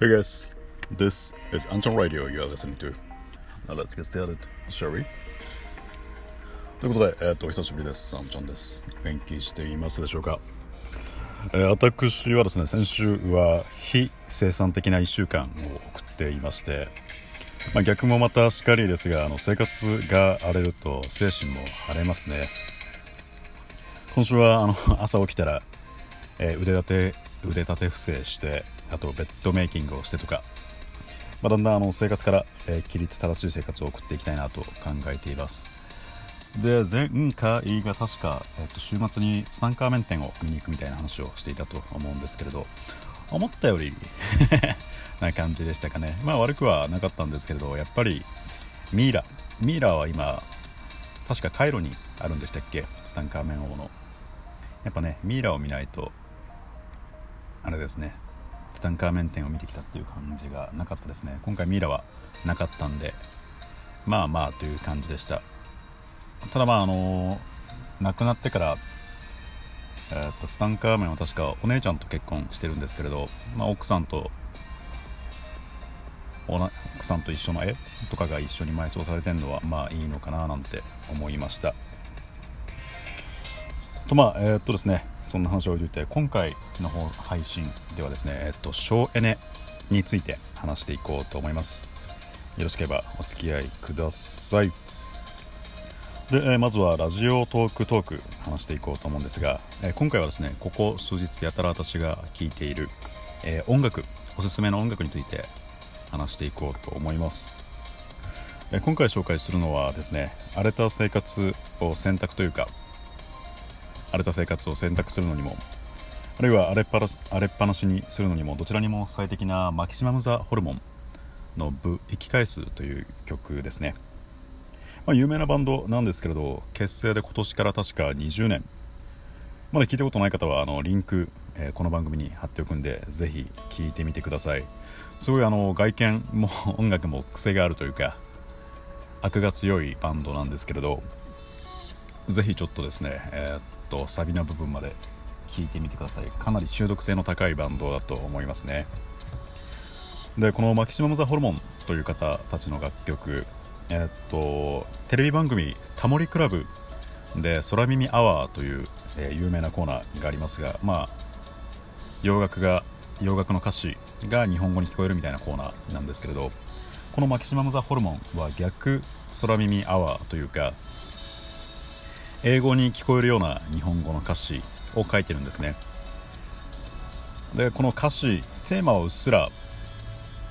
Hey guys, this is Anton Radio you are listening to. Now let's get started, shall we? ということで、えー、っと、お久しぶりです。アンチョンです。元気していますでしょうか、えー私はですね、先週は非生産的な1週間を送っていまして、まあ、逆もまたしかりですが、あの生活が荒れると精神も晴れますね。今週はあの朝起きたら、えー腕立て腕立て伏せしてあとベッドメイキングをしてとか、まあ、だんだんあの生活から、えー規律正しい生活を送っていきたいなと考えています。で前回が確か、えーと週末にツタンカーメン店を見に行くみたいな話をしていたと思うんですけれど思ったより な感じでしたかね。まあ悪くはなかったんですけれどやっぱりミイラミイラは今確かカイロにあるんでしたっけ？ツタンカーメン王の。やっぱねミイラを見ないとあれですね。ツタンカーメン店を見てきたっていう感じがなかったですね。今回ミイラはなかったんでまあまあという感じでした。ただまああの亡くなってから、えーっとツタンカーメンは確かお姉ちゃんと結婚してるんですけれど、まあ、奥さんと奥さんと一緒の絵とかが一緒に埋葬されてるのはまあいいのかななんて思いました。とまあえーっとですね。そんな話を置いといて今回の配信ではですねえっと省エネについて話していこうと思います。よろしければお付き合いください。で、えーまずはラジオトークトーク話していこうと思うんですが、えー今回はですねここ数日やたら私が聴いている、えー音楽おすすめの音楽について話していこうと思います。え今回紹介するのはですね荒れた生活を選択というか荒れた生活を選択するのにもあるいは荒れっぱなし荒れっぱなしにするのにもどちらにも最適なマキシマム・ザ・ホルモンの「ブ・生き返す」という曲ですね、まあ、有名なバンドなんですけれど結成で今年から確か20年。まだ聞いたことない方はあのリンク、えーこの番組に貼っておくんでぜひ聞いてみてください。すごいあの外見も 音楽も癖があるというか悪が強いバンドなんですけれどぜひちょっとですね、えーとサビの部分まで聴いてみてください。かなり中毒性の高いバンドだと思いますね。でこのマキシマム・ザ・ホルモンという方たちの楽曲。えっとテレビ番組「タモリクラブ」で「空耳アワー」という、えー有名なコーナーがありますがまあ洋楽が洋楽の歌詞が日本語に聞こえるみたいなコーナーなんですけれどこのマキシマム・ザ・ホルモンは逆空耳アワーというか英語に聞こえるような日本語の歌詞を書いてるんですね。でこの歌詞テーマはうっすら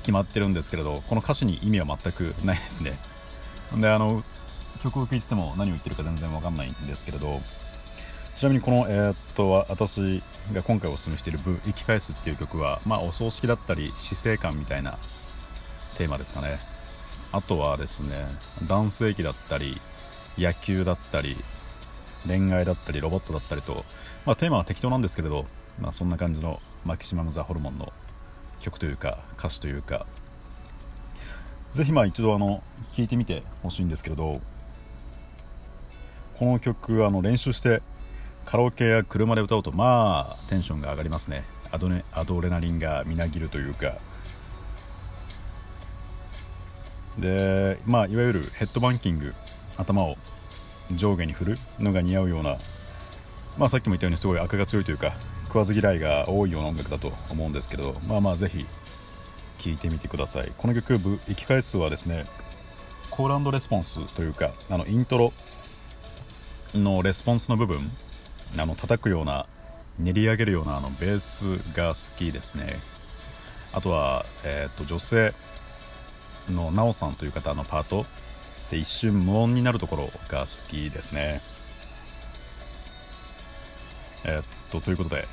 決まってるんですけれどこの歌詞に意味は全くないですね。であの曲を聴いてても何を言ってるか全然わかんないんですけれどちなみにこの、えーっと私が今回おすすめしている「ブ生き返す」っていう曲は、まあ、お葬式だったり死生観みたいなテーマですかね。あとはですね男性器だったり野球だったり恋愛だったりロボットだったりと、まあ、テーマは適当なんですけれど、まあ、そんな感じのマキシマム・ザ・ホルモンの曲というか歌詞というかぜひまあ一度あの聴いてみてほしいんですけれどこの曲あの練習してカラオケや車で歌うとまあテンションが上がりますね。アドネアドレナリンがみなぎるというか。でまあいわゆるヘッドバンキング頭を上下に振るのが似合うようなまあさっきも言ったようにすごい悪が強いというか食わず嫌いが多いような音楽だと思うんですけどまあまあぜひ聴いてみてください。この曲「生き返す」はですねコールレスポンスというかあのイントロのレスポンスの部分あの叩くような練り上げるようなあのベースが好きですね。あとは、えー、と女性のナオさんという方のパート。で一瞬無音になるところが好きですね。えーっとということで、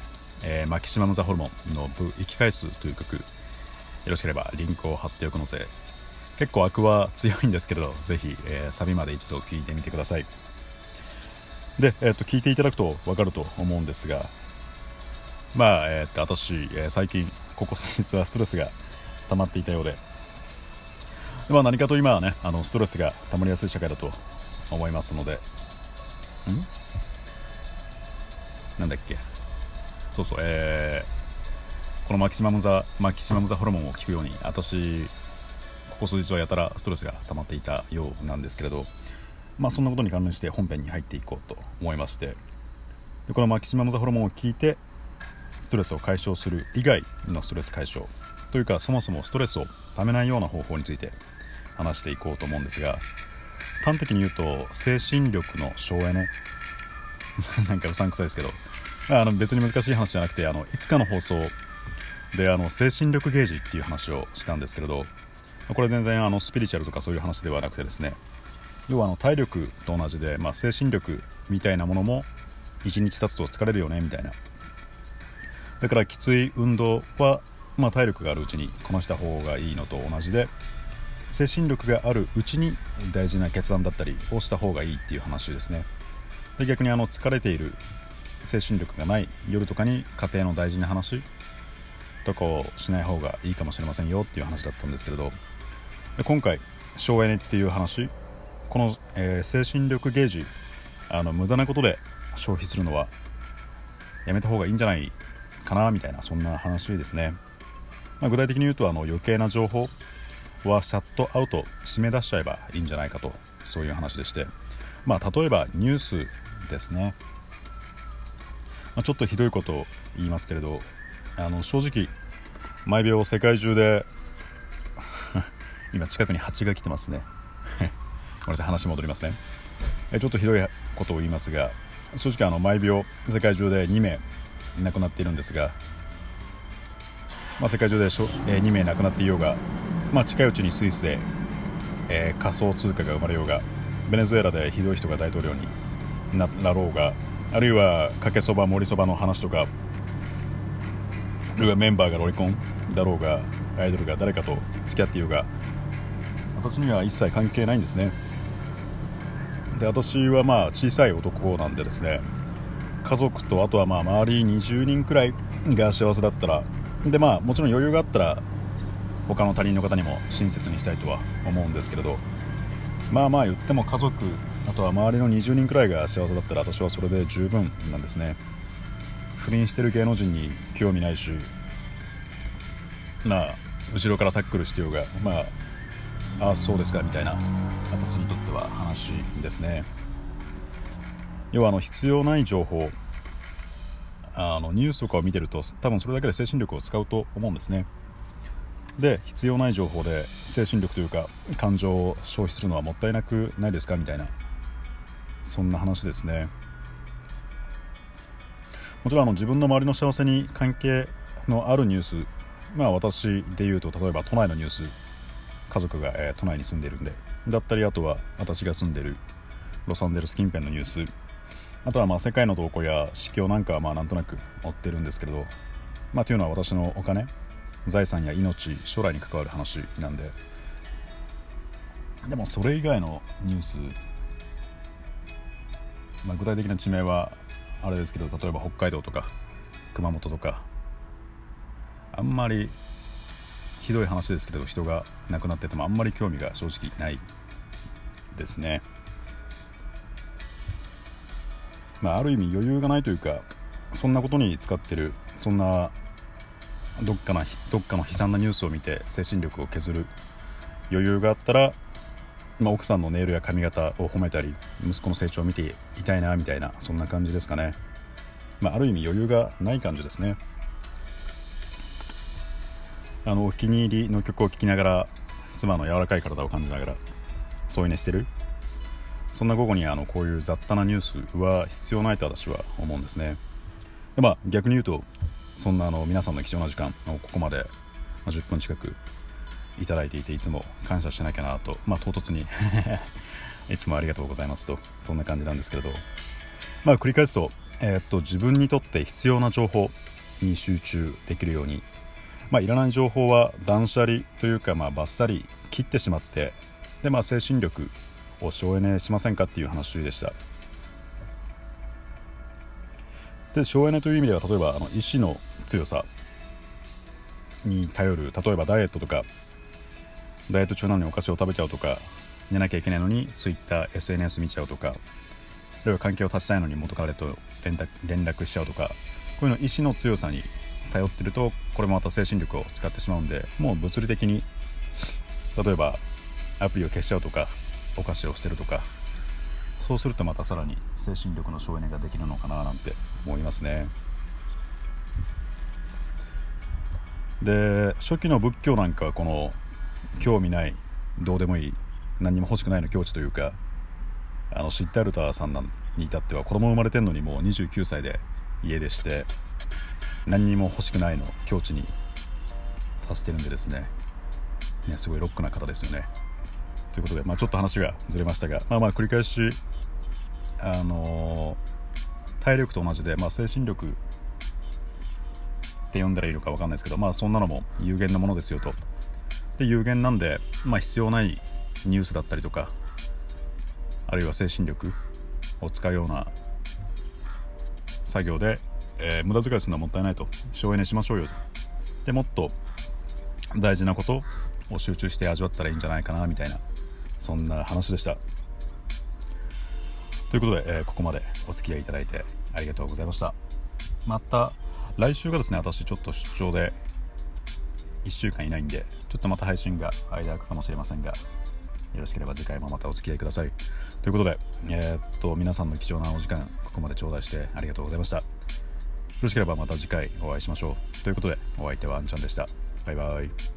えーマキシマム・ザ・ホルモンの「ブ生き返す」という曲よろしければリンクを貼っておくので結構アクは強いんですけれどぜひ、えーサビまで一度聴いてみてください。で、えーっと聞いていただくと分かると思うんですがまあ、えーっと私、え最近ここ数日はストレスが溜まっていたようででまあ、何かと今はねあのストレスが溜まりやすい社会だと思いますので。ん？なんだっけ？そうそうえーこのマキシマムザマキシマムザホルモンを効くように私ここ数日はやたらストレスが溜まっていたようなんですけれどまあそんなことに関連して本編に入っていこうと思いまして。でこのマキシマムザホルモンを効いてストレスを解消する以外のストレス解消というかそもそもストレスをためないような方法について話していこうと思うんですが端的に言うと精神力の省エネ？なんかうさんくさいですけど。あの別に難しい話じゃなくてあのいつかの放送であの精神力ゲージっていう話をしたんですけれどこれ全然あのスピリチュアルとかそういう話ではなくてですね。要はあの体力と同じで、まあ、精神力みたいなものも1日経つと疲れるよねみたいな。だからきつい運動は、まあ、体力があるうちにこなした方がいいのと同じで精神力があるうちに大事な決断だったりをした方がいいっていう話ですね。で逆にあの疲れている精神力がない夜とかに家庭の大事な話とかをしない方がいいかもしれませんよっていう話だったんですけれど。で今回省エネっていう話。この、えー、精神力ゲージあの無駄なことで消費するのはやめた方がいいんじゃないかなみたいなそんな話ですね、まあ、具体的に言うとあの余計な情報。はシャットアウト締め出しちゃえばいいんじゃないかとそういう話でして。まあ例えばニュースですね、まあ、ちょっとひどいことを言いますけれどあの正直毎秒世界中で 今近くに蜂が来てますね。ごめんなさい話戻りますね。ちょっとひどいことを言いますが正直あの毎秒世界中で2名亡くなっているんですが、まあ、世界中でしょ、えー、2名亡くなっていようが、まあ、近いうちにスイスで、えー、仮想通貨が生まれようがベネズエラでひどい人が大統領になろうがあるいはかけそば盛りそばの話とかあるいはメンバーがロリコンだろうがアイドルが誰かと付き合っていようが私には一切関係ないんですね。で私はまあ小さい男なんでですね家族とあとはまあ周り20人くらいが幸せだったらでまあもちろん余裕があったら他の他人の方にも親切にしたいとは思うんですけれど。まあまあ言っても家族あとは周りの20人くらいが幸せだったら私はそれで十分なんですね。不倫してる芸能人に興味ないしまあ後ろからタックルしてようがまあああそうですかみたいな私にとっては話ですね。要はあの必要ない情報あのニュースとかを見てると多分それだけで精神力を使うと思うんですね。で必要ない情報で精神力というか感情を消費するのはもったいなくないですか？みたいな。そんな話ですね。もちろんあの自分の周りの幸せに関係のあるニュースまあ私で言うと例えば都内のニュース。家族が、えー、都内に住んでるんで。だったりあとは私が住んでるロサンゼルス近辺のニュース。あとはまあ世界の動向や市況なんかはまあなんとなく追ってるんですけれど、まあ、というのは私のお金財産や命将来に関わる話なんででもそれ以外のニュース、まあ、具体的な地名はあれですけど例えば北海道とか熊本とかあんまりひどい話ですけれど人が亡くなっててもあんまり興味が正直ないですね。まあ、ある意味余裕がないというかそんなことに使ってるそんなどっかなどっかの悲惨なニュースを見て精神力を削る余裕があったら、まあ、奥さんのネイルや髪型を褒めたり息子の成長を見ていたいなみたいなそんな感じですかね、まあ、ある意味余裕がない感じですね。あのお気に入りの曲を聴きながら妻の柔らかい体を感じながら添い寝してる。そんな午後にあのこういう雑多なニュースは必要ないと私は思うんですね。でまあ逆に言うとそんなあの皆さんの貴重な時間をここまで10分近くいただいていていつも感謝しなきゃなと、まあ、唐突に いつもありがとうございますとそんな感じなんですけれど。まあ繰り返すと,、えー、っと自分にとって必要な情報に集中できるように、まあ、いらない情報は断捨離というか、まあ、バッサリ切ってしまってで、まあ、精神力を省エネしませんかっていう話でした。で省エネという意味では例えばあの意志の強さに頼る。例えばダイエットとかダイエット中なのにお菓子を食べちゃうとか寝なきゃいけないのに TwitterSNS 見ちゃうとかあるいは関係を断ちたいのに元彼と連絡連絡しちゃうとかこういうの意志の強さに頼ってるとこれもまた精神力を使ってしまうんでもう物理的に例えばアプリを消しちゃうとかお菓子を捨てるとかそうするとまたさらに精神力の省エネができるのかななんて思いますね。で初期の仏教なんかはこの興味ないどうでもいい何にも欲しくないの境地というかあのシッタルターさんに至っては子供生まれてんのにもう29歳で家出して何にも欲しくないの境地に達してるんでですね。ねすごいロックな方ですよね。ということで、まあ、ちょっと話がずれましたがまあまあ繰り返しあのー、体力と同じで、まあ、精神力って呼んだらいいのか分かんないですけど、まあ、そんなのも有限なものですよと。で有限なんで、まあ、必要ないニュースだったりとかあるいは精神力を使うような作業で、えー、無駄遣いするのはもったいないと。省エネしましょうよでもっと大事なことを集中して味わったらいいんじゃないかなみたいなそんな話でした。ということで、えー、ここまでお付き合いいただいてありがとうございました。また来週がですね私ちょっと出張で1週間いないんでちょっとまた配信が間空くかもしれませんがよろしければ次回もまたお付き合いください。ということで、えー、っと、皆さんの貴重なお時間、ここまで頂戴してありがとうございました。よろしければまた次回お会いしましょう。ということで、お相手はあんちゃんでした。バイバイ。